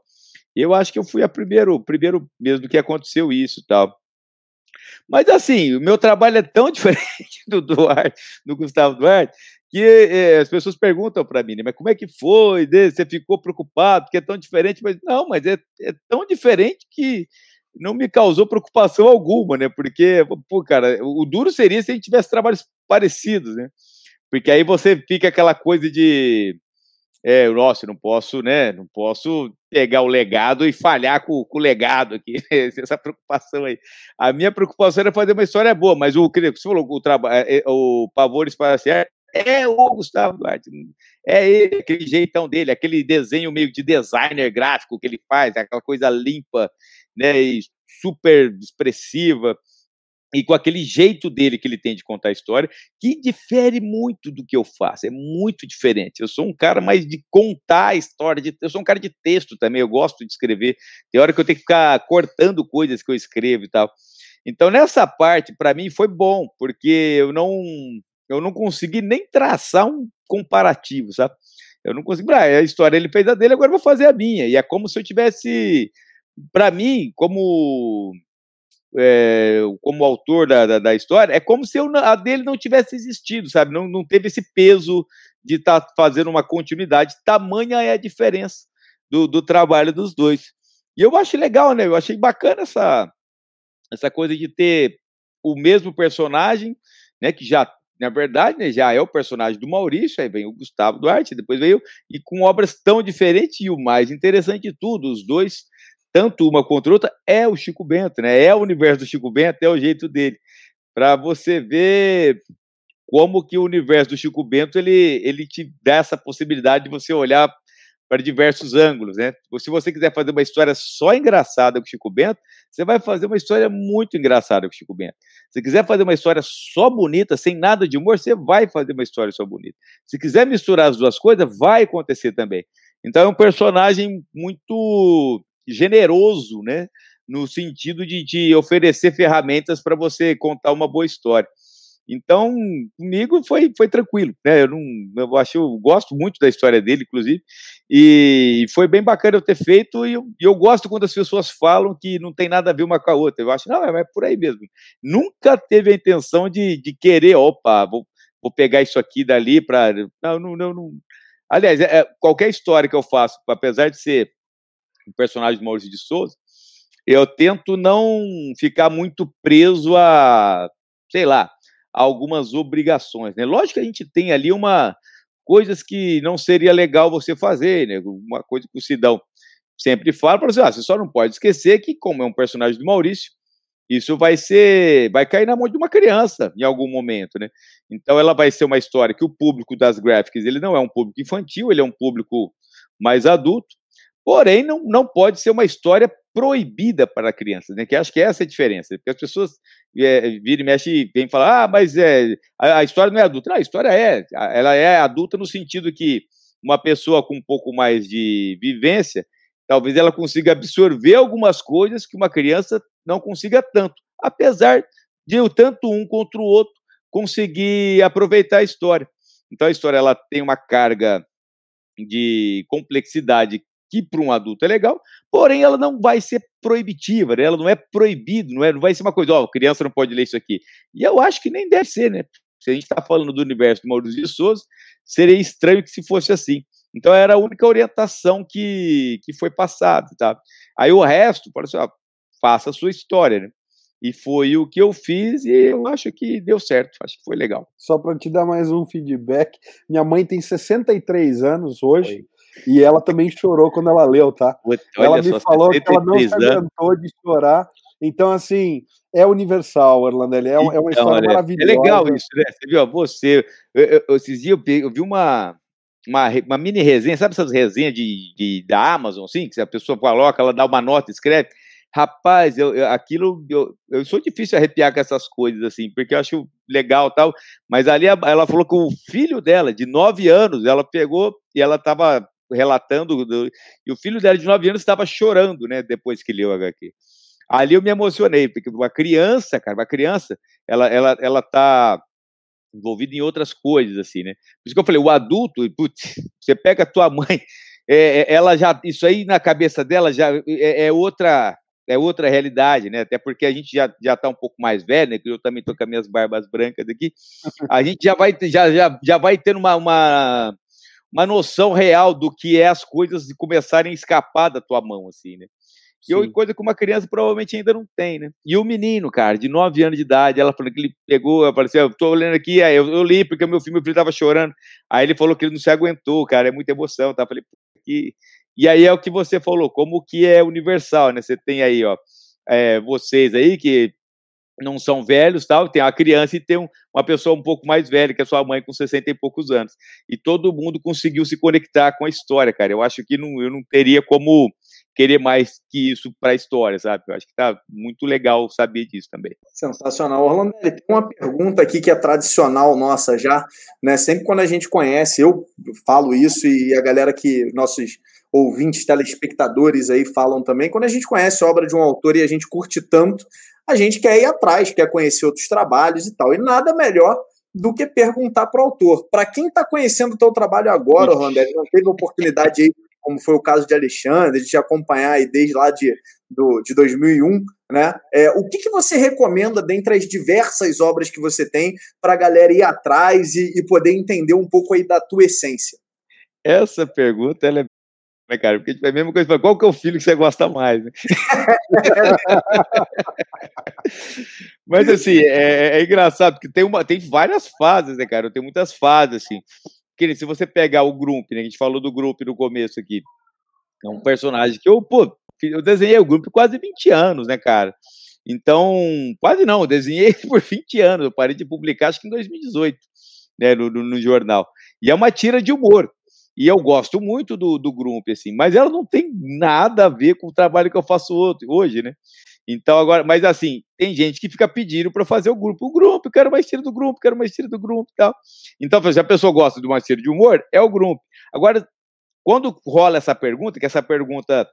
Eu acho que eu fui a primeiro, primeiro mesmo que aconteceu isso tal. Mas assim, o meu trabalho é tão diferente do Duarte, do Gustavo Duarte, que é, as pessoas perguntam para mim, né, mas como é que foi? Você ficou preocupado porque é tão diferente? Mas não, mas é, é tão diferente que não me causou preocupação alguma, né? Porque, pô, cara, o duro seria se a gente tivesse trabalhos parecidos, né? Porque aí você fica aquela coisa de é, nossa, não posso, né? Não posso pegar o legado e falhar com, com o legado aqui. Essa preocupação aí. A minha preocupação era fazer uma história boa, mas o que você falou, o, trabalho, é, é, o Pavores Espacial é o Gustavo Duarte. É ele, aquele jeitão dele, aquele desenho meio de designer gráfico que ele faz, aquela coisa limpa, né? E super expressiva e com aquele jeito dele que ele tem de contar a história, que difere muito do que eu faço, é muito diferente. Eu sou um cara mais de contar a história, de, eu sou um cara de texto também, eu gosto de escrever. Tem hora que eu tenho que ficar cortando coisas que eu escrevo e tal. Então, nessa parte, para mim, foi bom, porque eu não, eu não consegui nem traçar um comparativo, sabe? Eu não consegui. Ah, a história ele fez a dele, agora eu vou fazer a minha. E é como se eu tivesse. Para mim, como é, como autor da, da, da, história, é como se eu, a dele não tivesse existido, sabe? Não, não teve esse peso de estar tá fazendo uma continuidade. Tamanha é a diferença do, do trabalho dos dois. E eu acho legal, né? Eu achei bacana essa, essa coisa de ter o mesmo personagem, né? Que já, na verdade, né, já é o personagem do Maurício, aí vem o Gustavo Duarte, depois veio, e com obras tão diferentes, e o mais interessante de tudo, os dois tanto uma contra outra, é o Chico Bento, né? É o universo do Chico Bento, é o jeito dele. Para você ver como que o universo do Chico Bento ele, ele te dá essa possibilidade de você olhar para diversos ângulos, né? Se você quiser fazer uma história só engraçada com o Chico Bento, você vai fazer uma história muito engraçada com o Chico Bento. Se quiser fazer uma história só bonita, sem nada de humor, você vai fazer uma história só bonita. Se quiser misturar as duas coisas, vai acontecer também. Então é um personagem muito generoso, né? No sentido de, de oferecer ferramentas para você contar uma boa história. Então, comigo foi, foi tranquilo, né? Eu não, eu acho, eu gosto muito da história dele, inclusive, e foi bem bacana eu ter feito. E eu, eu gosto quando as pessoas falam que não tem nada a ver uma com a outra. Eu acho, não, é, é por aí mesmo. Nunca teve a intenção de, de querer, opa, vou, vou pegar isso aqui dali para. Não, não, não, não. Aliás, é, qualquer história que eu faço, apesar de ser o personagem do Maurício de Souza, eu tento não ficar muito preso a, sei lá, a algumas obrigações, né? Lógico que a gente tem ali uma coisas que não seria legal você fazer, né? Uma coisa que o Sidão sempre fala para você, ah, você só não pode esquecer que como é um personagem do Maurício, isso vai ser, vai cair na mão de uma criança em algum momento, né? Então ela vai ser uma história que o público das graphics, ele não é um público infantil, ele é um público mais adulto, Porém, não, não pode ser uma história proibida para crianças, né? Que acho que essa é a diferença, porque as pessoas é, viram e mexem e vêm falar, ah, mas é, a, a, história não é adulta. Não, a história é, ela é adulta no sentido que uma pessoa com um pouco mais de vivência, talvez ela consiga absorver algumas coisas que uma criança não consiga tanto, apesar de o tanto um contra o outro conseguir aproveitar a história. Então a história ela tem uma carga de complexidade que para um adulto é legal, porém ela não vai ser proibitiva, né? ela não é proibido, não, é, não vai ser uma coisa, ó, oh, criança não pode ler isso aqui. E eu acho que nem deve ser, né? Se a gente está falando do universo do Maurício de Souza, seria estranho que se fosse assim. Então era a única orientação que, que foi passada, tá? Aí o resto, para assim, ó, faça a sua história, né? E foi o que eu fiz e eu acho que deu certo, acho que foi legal. Só para te dar mais um feedback, minha mãe tem 63 anos hoje. Oi e ela também chorou quando ela leu, tá? Puta, ela me falou que ela não se aguentou de chorar. Então, assim, é universal, Orlandelli. É, então, é uma então, história maravilhosa. É legal isso, né? Você viu, você. Eu, eu, esses dias eu, vi uma, uma, uma mini resenha, sabe essas resenhas de, de, da Amazon, assim, que a pessoa coloca, ela dá uma nota, escreve. Rapaz, eu, eu aquilo eu, eu sou difícil arrepiar com essas coisas assim, porque eu acho legal tal. Mas ali ela falou que o filho dela, de nove anos, ela pegou e ela estava relatando, do, e o filho dela de 9 anos estava chorando, né, depois que leu o HQ. Ali eu me emocionei, porque uma criança, cara, uma criança, ela, ela, ela tá envolvida em outras coisas, assim, né? Por isso que eu falei, o adulto, putz, você pega a tua mãe, é, é, ela já, isso aí na cabeça dela já é, é, outra é outra realidade, né? Até porque a gente já, já tá um pouco mais velho, né? Que eu também tô com as minhas barbas brancas aqui. A gente já vai, já, já, já vai tendo uma, uma, uma noção real do que é as coisas de começarem a escapar da tua mão, assim, né? E eu, coisa que uma criança provavelmente ainda não tem, né? E o menino, cara, de 9 anos de idade, ela falou que ele pegou, eu falei assim, eu tô olhando aqui, aí eu, eu li porque meu filho, meu filho tava chorando. Aí ele falou que ele não se aguentou, cara, é muita emoção, tá? Eu falei, que... E aí é o que você falou, como que é universal, né? Você tem aí, ó, é, vocês aí que não são velhos, tal, tem a criança e tem um, uma pessoa um pouco mais velha, que é sua mãe com 60 e poucos anos. E todo mundo conseguiu se conectar com a história, cara. Eu acho que não, eu não teria como querer mais que isso para a história, sabe? Eu acho que tá muito legal saber disso também. Sensacional. Orlando, tem uma pergunta aqui que é tradicional nossa já, né? Sempre quando a gente conhece, eu falo isso e a galera que nossos ouvintes, telespectadores aí falam também, quando a gente conhece a obra de um autor e a gente curte tanto, a gente quer ir atrás, quer conhecer outros trabalhos e tal. E nada melhor do que perguntar para o autor. Para quem está conhecendo o teu trabalho agora, Orlando, não teve oportunidade aí como foi o caso de Alexandre, de acompanhar aí desde lá de, do, de 2001, né? É, o que, que você recomenda dentre as diversas obras que você tem para a galera ir atrás e, e, poder entender um pouco aí da tua essência? Essa pergunta ela é né, cara? Porque tipo, é a mesma coisa, qual que é o filho que você gosta mais? Né? Mas assim, é, é, engraçado, porque tem, uma, tem várias fases, né, cara? Tem muitas fases, assim. Porque se você pegar o grupo, né? A gente falou do grupo no começo aqui. É um personagem que eu, pô, eu desenhei o grupo quase 20 anos, né, cara? Então, quase não, eu desenhei por 20 anos. Eu parei de publicar, acho que em 2018, né, no, no, no jornal. E é uma tira de humor. E eu gosto muito do, do grupo, assim, mas ela não tem nada a ver com o trabalho que eu faço hoje, né? Então, agora, mas assim, tem gente que fica pedindo para fazer o grupo. O grupo, quero mais tiro do grupo, quero mais tiro do grupo e tal. Então, se a pessoa gosta de uma tiro de humor, é o grupo. Agora, quando rola essa pergunta, que essa pergunta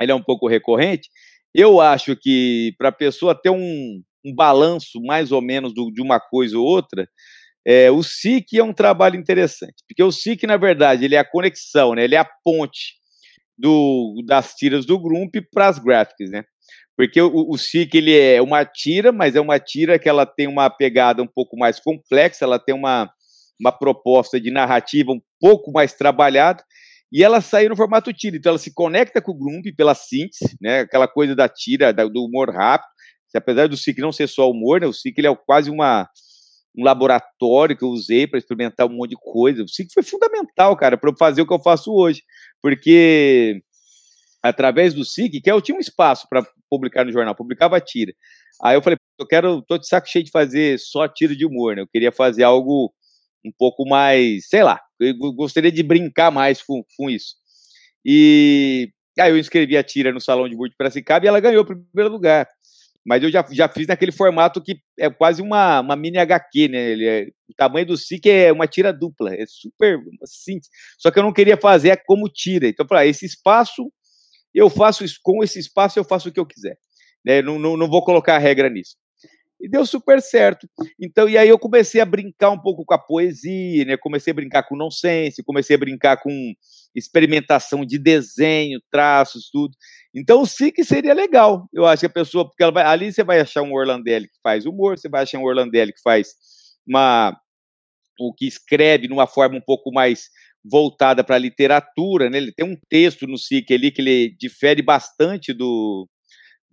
ela é um pouco recorrente, eu acho que para a pessoa ter um, um balanço mais ou menos do, de uma coisa ou outra, é, o SIC é um trabalho interessante, porque o SIC, na verdade, ele é a conexão, né? ele é a ponte do, das tiras do grupo para as graphics, né? Porque o, o SIC ele é uma tira, mas é uma tira que ela tem uma pegada um pouco mais complexa, ela tem uma, uma proposta de narrativa um pouco mais trabalhada, e ela sai no formato tira. Então ela se conecta com o grupo pela síntese, né? Aquela coisa da tira, da, do humor rápido. Apesar do SIC não ser só humor, né? O SIC ele é quase uma, um laboratório que eu usei para experimentar um monte de coisa. O SIC foi fundamental, cara, para eu fazer o que eu faço hoje. Porque através do SIC, que eu tinha um espaço para publicar no jornal, publicava tira. Aí eu falei, eu quero, tô de saco cheio de fazer só tira de humor, né? Eu queria fazer algo um pouco mais, sei lá, eu gostaria de brincar mais com, com isso. E aí eu inscrevi a tira no Salão de Burro de Piracicaba e ela ganhou o primeiro lugar. Mas eu já, já fiz naquele formato que é quase uma, uma mini HQ, né? Ele é, o tamanho do SIC é uma tira dupla, é super simples. Só que eu não queria fazer como tira. Então, para esse espaço eu faço com esse espaço eu faço o que eu quiser. Né? Não, não, não vou colocar regra nisso. E deu super certo. Então, e aí eu comecei a brincar um pouco com a poesia, né? Comecei a brincar com nonsense, comecei a brincar com experimentação de desenho, traços, tudo. Então, sim que seria legal. Eu acho que a pessoa, porque ela vai, ali você vai achar um Orlandelli que faz humor, você vai achar um Orlandelli que faz uma o que escreve numa forma um pouco mais voltada para a literatura, né? Ele tem um texto no SIC ali que ele difere bastante do,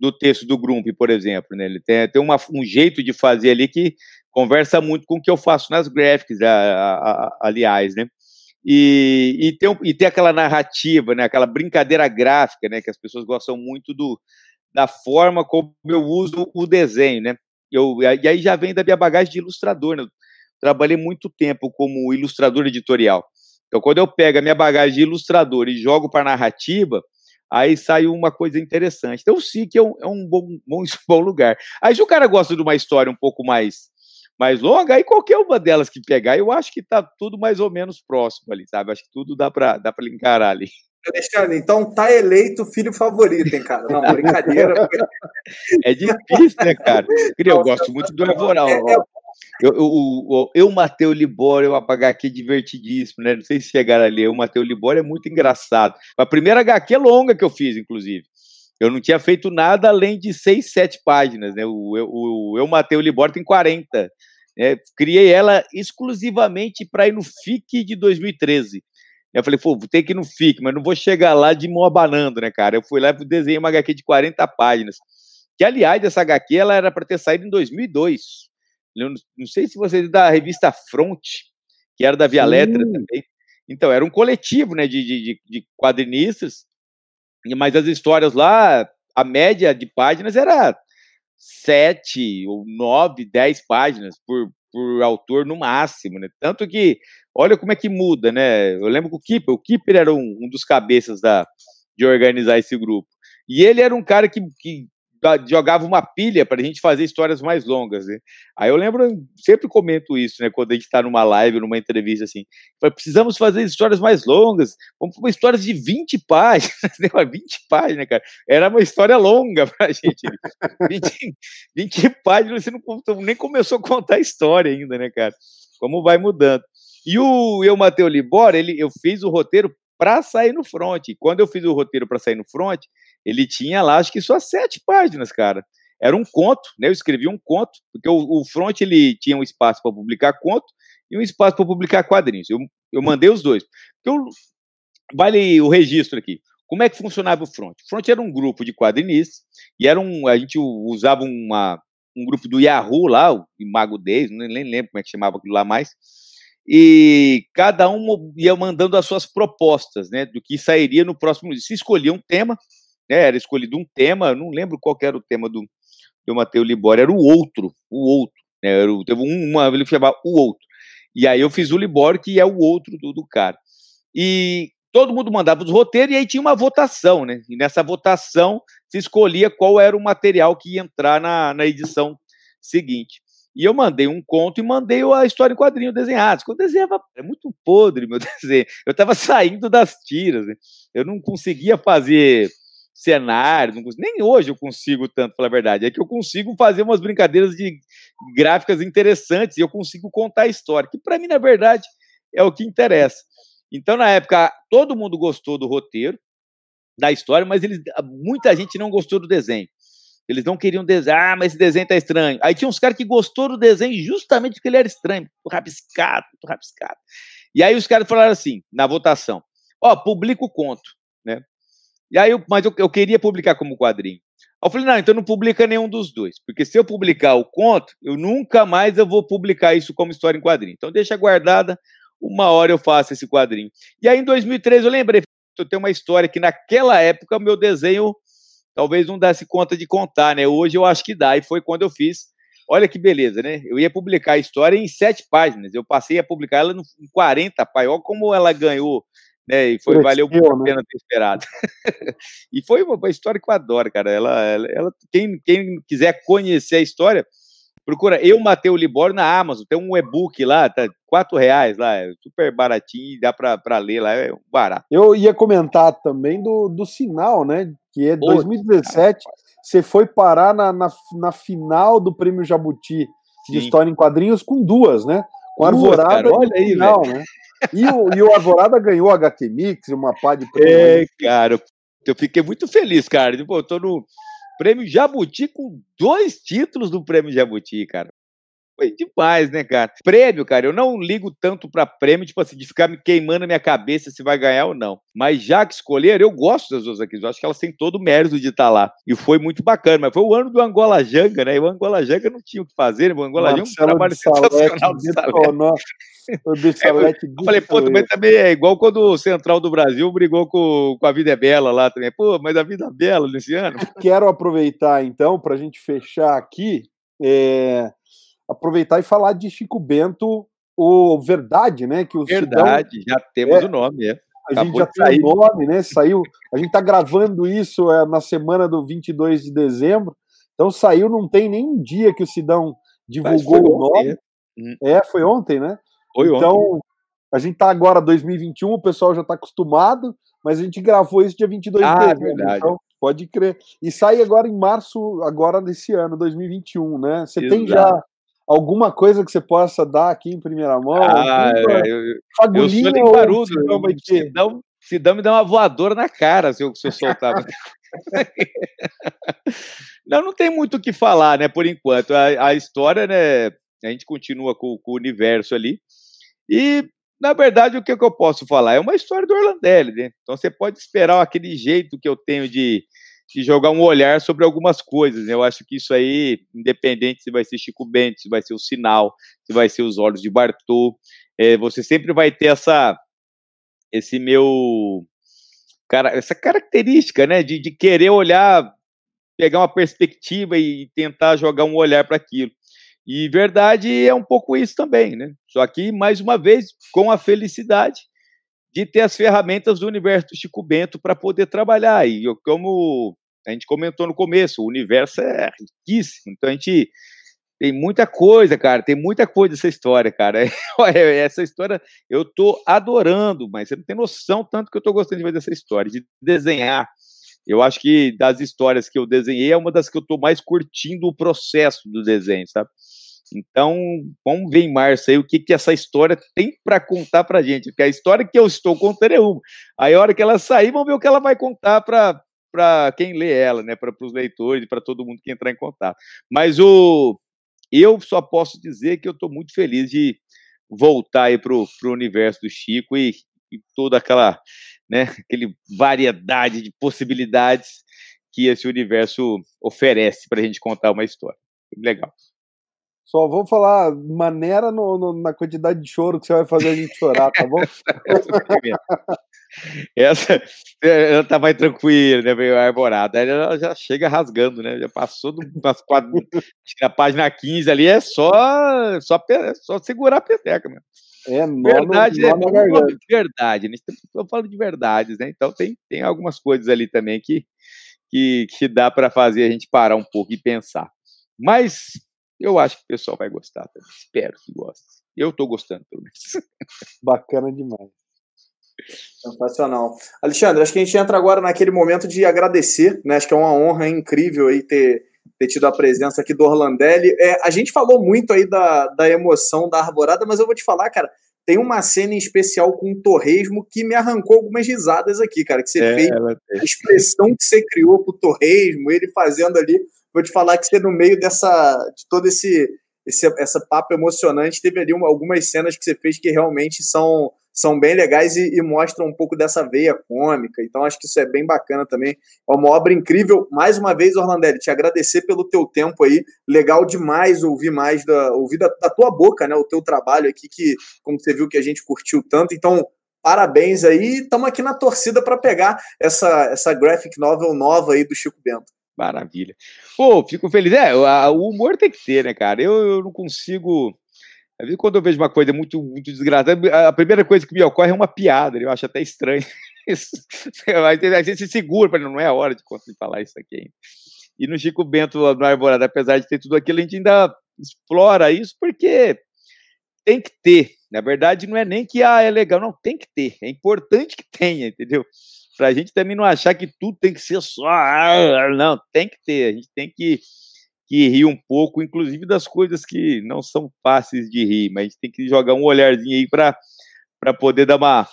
do texto do Grump, por exemplo, né? Ele tem, tem uma, um jeito de fazer ali que conversa muito com o que eu faço nas graphics, a, a, a, aliás, né? E, e, tem, e tem aquela narrativa, né? Aquela brincadeira gráfica, né? Que as pessoas gostam muito do, da forma como eu uso o desenho, né? Eu, e aí já vem da minha bagagem de ilustrador, né? Trabalhei muito tempo como ilustrador editorial. Então, quando eu pego a minha bagagem de ilustrador e jogo para narrativa, aí sai uma coisa interessante. Então, o SIC é um, é um bom, bom, bom, lugar. Aí, se o cara gosta de uma história um pouco mais, mais longa, aí qualquer uma delas que pegar, eu acho que está tudo mais ou menos próximo ali, sabe? Acho que tudo dá para dá encarar ali. Alexandre, então tá eleito filho favorito, hein, cara? Não, brincadeira. é difícil, né, cara? Eu gosto muito do Evoral. É, é... Eu, eu, eu, matei o Libório, eu apagar aqui divertidíssimo, né? Não sei se chegaram ali. Eu matei o Libório é muito engraçado. A primeira HQ é longa que eu fiz, inclusive. Eu não tinha feito nada além de seis, sete páginas, né? O, o, eu matei o Libório tem 40. Né? Criei ela exclusivamente para ir no FIC de 2013. Eu falei, pô, vou ter que ir no FIC, mas não vou chegar lá de mão abanando, né, cara? Eu fui lá e desenhei uma HQ de 40 páginas. Que, aliás, essa HQ ela era para ter saído em 2002. Eu não sei se vocês é da revista Front, que era da Via Sim. Letra também. Então, era um coletivo né, de, de, de quadrinistas, mas as histórias lá, a média de páginas era sete ou nove, dez páginas por, por autor no máximo, né? Tanto que, olha como é que muda, né? Eu lembro que o Kipper, o Kipper era um, um dos cabeças da, de organizar esse grupo. E ele era um cara que, que jogava uma pilha para a gente fazer histórias mais longas. Né? Aí eu lembro, sempre comento isso, né? Quando a gente está numa live, numa entrevista assim, precisamos fazer histórias mais longas, vamos para histórias de 20 páginas, né? 20 páginas, cara. Era uma história longa para a gente. 20, 20 páginas, você não nem começou a contar a história ainda, né, cara? Como vai mudando. E o eu, Mateu Libora, ele, eu fiz o roteiro para sair no front. Quando eu fiz o roteiro para sair no front, ele tinha lá, acho que só sete páginas, cara. Era um conto, né? Eu escrevi um conto, porque o, o front ele tinha um espaço para publicar conto e um espaço para publicar quadrinhos. Eu, eu mandei os dois. Eu, vale o registro aqui. Como é que funcionava o front? O front era um grupo de quadrinistas e era um, a gente usava uma, um grupo do Yahoo lá, o Mago 10, nem lembro como é que chamava aquilo lá mais e cada um ia mandando as suas propostas, né, do que sairia no próximo. Se escolhia um tema, né, era escolhido um tema, não lembro qual era o tema do, do Matheus Libório, era o outro, o outro, né, era o, teve uma, ele chamava o outro. E aí eu fiz o Libório, que é o outro do, do cara. E todo mundo mandava os roteiros e aí tinha uma votação, né? E nessa votação se escolhia qual era o material que ia entrar na, na edição seguinte. E eu mandei um conto e mandei a história em quadrinho desenhado. Eu desenhava, é muito podre meu desenho. Eu estava saindo das tiras, né? eu não conseguia fazer cenário, não, nem hoje eu consigo tanto, pela verdade. É que eu consigo fazer umas brincadeiras de gráficas interessantes e eu consigo contar a história, que para mim, na verdade, é o que interessa. Então, na época, todo mundo gostou do roteiro, da história, mas eles, muita gente não gostou do desenho. Eles não queriam desenhar, ah, mas esse desenho tá estranho. Aí tinha uns caras que gostou do desenho justamente porque ele era estranho, rabiscado, rabiscado. E aí os caras falaram assim, na votação, ó, oh, publica o conto, né? E aí, eu, mas eu, eu queria publicar como quadrinho. Aí eu falei, não, então não publica nenhum dos dois, porque se eu publicar o conto, eu nunca mais eu vou publicar isso como história em quadrinho. Então deixa guardada, uma hora eu faço esse quadrinho. E aí em 2013 eu lembrei, eu tenho uma história que naquela época meu desenho talvez não desse conta de contar, né? Hoje eu acho que dá, e foi quando eu fiz. Olha que beleza, né? Eu ia publicar a história em sete páginas, eu passei a publicar ela em 40 páginas. Olha como ela ganhou, né? E foi, valeu muito a né? pena ter esperado. e foi uma, uma, história que eu adoro, cara. Ela, ela, ela quem, quem quiser conhecer a história, procura Eu Matei o Libório na Amazon, tem um e-book lá, tá quatro reais lá, é super baratinho, dá para ler lá, é barato. Eu ia comentar também do, do sinal, né, que é 2017, você foi parar na, na, na, final do Prêmio Jabuti de História em Quadrinhos com duas, né, com duas, Arvorada cara, olha aí, final, né. E o, e o Arvorada ganhou a HQ Mix, uma pá de prêmio. É, cara, eu fiquei muito feliz, cara. Tipo, eu tô no, Prêmio Jabuti com dois títulos do Prêmio Jabuti, cara. Foi demais, né, cara? Prêmio, cara, eu não ligo tanto para prêmio, tipo assim, de ficar me queimando a minha cabeça se vai ganhar ou não. Mas já que escolher, eu gosto das duas aqui. Eu acho que elas têm todo o mérito de estar tá lá. E foi muito bacana. Mas foi o ano do Angola Janga, né? E o Angola Janga não tinha o que fazer, né? O Angola Janga é um trabalho sensacional do Salete. É, eu falei, pô, também, também é igual quando o Central do Brasil brigou com, com a Vida é Bela lá também. Pô, mas a Vida é Bela nesse ano. Quero aproveitar então para a gente fechar aqui, é, aproveitar e falar de Chico Bento, o Verdade, né? Que o Verdade, Cidão, já temos é, o nome, é. A gente já tem o nome, né? Saiu. A gente tá gravando isso é, na semana do 22 de dezembro. Então saiu, não tem nem um dia que o Sidão divulgou o nome. Ontem, é. é, foi ontem, né? Foi então, ontem. A gente tá agora 2021, o pessoal já tá acostumado, mas a gente gravou isso dia 22 Ah, de dezembro, verdade. então pode crer. E sai agora em março, agora desse ano, 2021, né? Você tem Exato. já alguma coisa que você possa dar aqui em primeira mão? Ah, Alguma eu, eu fagulhinha sou de ou Barudo, não vai se dão, se dão me dá uma voadora na cara se eu, se eu soltar. não, não tem muito o que falar, né, por enquanto. A, a história, né, a gente continua com, com o universo ali. E, na verdade, o que, que eu posso falar? É uma história do Orlandelli, né? Então você pode esperar aquele jeito que eu tenho de, de jogar um olhar sobre algumas coisas. Né? Eu acho que isso aí, independente se vai ser Chico Bento, se vai ser o Sinal, se vai ser os Olhos de Bartô, é, você sempre vai ter essa esse meu cara essa característica né de, de querer olhar pegar uma perspectiva e tentar jogar um olhar para aquilo e verdade é um pouco isso também né só que mais uma vez com a felicidade de ter as ferramentas do universo do Chico Bento para poder trabalhar e eu, como a gente comentou no começo o universo é riquíssimo então a gente tem muita coisa, cara. Tem muita coisa essa história, cara. essa história eu tô adorando, mas você não tem noção tanto que eu tô gostando de fazer essa história, de desenhar. Eu acho que das histórias que eu desenhei é uma das que eu tô mais curtindo o processo do desenho, sabe? Então, vamos ver em março aí o que, que essa história tem para contar pra gente. Porque a história que eu estou contando é uma. Aí, a hora que ela sair, vamos ver o que ela vai contar para para quem lê ela, né, para os leitores, para todo mundo que entrar em contato. Mas o eu só posso dizer que eu estou muito feliz de voltar aí para o universo do Chico e, e, toda aquela, né, aquele variedade de possibilidades que esse universo oferece para a gente contar uma história. Legal. Só vou falar maneira no, no, na quantidade de choro que você vai fazer a gente chorar, tá bom? Essa, ela tá mais tranquila, né? Meio arborada. Ela já chega rasgando, né? Já passou do, das quatro, a página 15 ali, é só, só, só segurar a peteca, mesmo. É, nó verdade, é, nó na garganta. verdade, né? Eu falo de verdades, né? Então tem, tem algumas coisas ali também que, que, que dá para fazer a gente parar um pouco e pensar. Mas eu acho que o pessoal vai gostar também. Espero que goste. Eu tô gostando, pelo menos. Bacana demais. Sensacional. Alexandre, acho que a gente entra agora naquele momento de agradecer, né? Acho que é uma honra incrível aí ter, ter tido a presença aqui do Orlandelli. É, a gente falou muito aí da, da emoção da arborada, mas eu vou te falar, cara, tem uma cena em especial com o torresmo que me arrancou algumas risadas aqui, cara, que você É, fez, a expressão que você criou pro torresmo, ele fazendo ali. Vou te falar que você, no meio dessa, de todo esse, esse essa papo emocionante, teve ali uma- algumas cenas que você fez que realmente são, são bem legais e, e mostram um pouco dessa veia cômica. Então, acho que isso é bem bacana também. É uma obra incrível. Mais uma vez, Orlandelli, te agradecer pelo teu tempo aí. Legal demais ouvir mais da, ouvir da, da tua boca, né? O teu trabalho aqui, que, como você viu, que a gente curtiu tanto. Então, parabéns aí. Estamos aqui na torcida para pegar essa, essa graphic novel nova aí do Chico Bento. Maravilha. Pô, fico feliz. É, o humor tem que ter, né, cara? Eu, eu não consigo. Às vezes, quando eu vejo uma coisa muito, muito desgraçada, a primeira coisa que me ocorre é uma piada. Eu acho até estranho. Isso. A gente se segura, não é a hora de falar isso aqui. E no Chico Bento, no Arvorada, apesar de ter tudo aquilo, a gente ainda explora isso porque tem que ter. Na verdade, não é nem que ah, é legal, não, tem que ter. É importante que tenha, entendeu? Para a gente também não achar que tudo tem que ser só. ah, Não, tem que ter. A gente tem que, que rir um pouco, inclusive das coisas que não são fáceis de rir, mas a gente tem que jogar um olharzinho aí para poder dar uma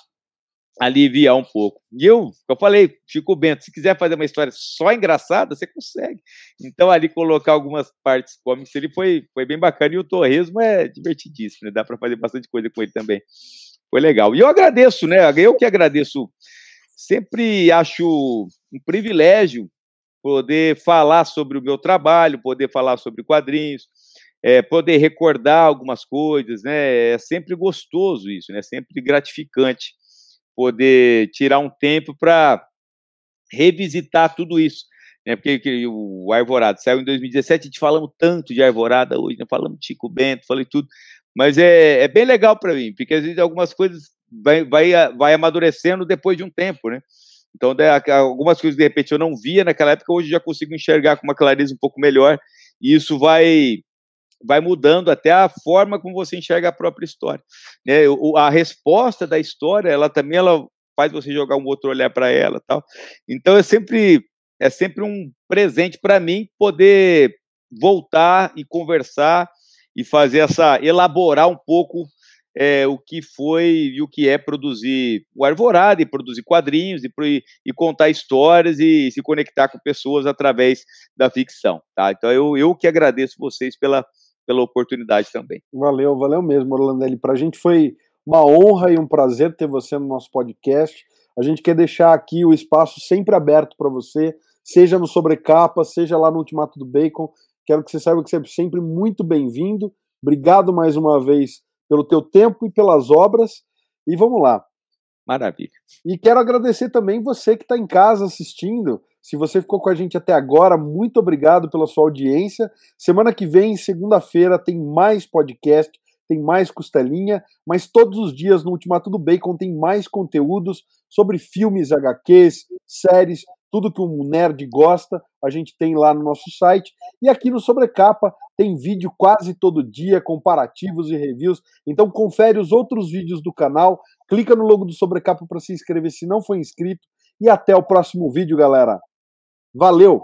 aliviar um pouco. E eu, eu falei, Chico Bento, se quiser fazer uma história só engraçada, você consegue. Então, ali colocar algumas partes cômicas, ele foi, foi bem bacana. E o Torresmo é divertidíssimo, né? Dá para fazer bastante coisa com ele também. Foi legal. E eu agradeço, né? Eu que agradeço. Sempre acho um privilégio poder falar sobre o meu trabalho, poder falar sobre quadrinhos, é, poder recordar algumas coisas, né? É sempre gostoso isso, né? É sempre gratificante poder tirar um tempo para revisitar tudo isso. Né? Porque que o Arvorada saiu em 2017, a gente falamos tanto de Arvorada hoje, né? falamos de Chico Bento, falei tudo, mas é, é bem legal para mim, porque às vezes algumas coisas vai, vai, vai amadurecendo depois de um tempo, né? Então, algumas coisas de repente eu não via naquela época, hoje já consigo enxergar com uma clareza um pouco melhor, e isso vai vai mudando até a forma como você enxerga a própria história. Né? A resposta da história, ela também ela faz você jogar um outro olhar para ela, tal. Então é sempre é sempre um presente para mim poder voltar e conversar e fazer essa elaborar um pouco é, o que foi e o que é produzir o Arvorada e produzir quadrinhos e, e, contar histórias e se conectar com pessoas através da ficção, tá? Então eu, eu que agradeço vocês pela, pela oportunidade também. Valeu, valeu mesmo, Orlandelli. Para a gente foi uma honra e um prazer ter você no nosso podcast. A gente quer deixar aqui o espaço sempre aberto para você, seja no Sobrecapa, seja lá no Ultimato do Bacon. Quero que você saiba que você é sempre muito bem-vindo. Obrigado mais uma vez pelo teu tempo e pelas obras. E vamos lá. Maravilha. E quero agradecer também você que está em casa assistindo. Se você ficou com a gente até agora, muito obrigado pela sua audiência. Semana que vem, segunda-feira, tem mais podcast, tem mais costelinha, mas todos os dias no Ultimato do Bacon tem mais conteúdos sobre filmes, HQs, séries, tudo que um nerd gosta, a gente tem lá no nosso site. E aqui no Sobrecapa tem vídeo quase todo dia, comparativos e reviews. Então confere os outros vídeos do canal, clica no logo do Sobrecapa para se inscrever se não for inscrito. E até o próximo vídeo, galera. Valeu!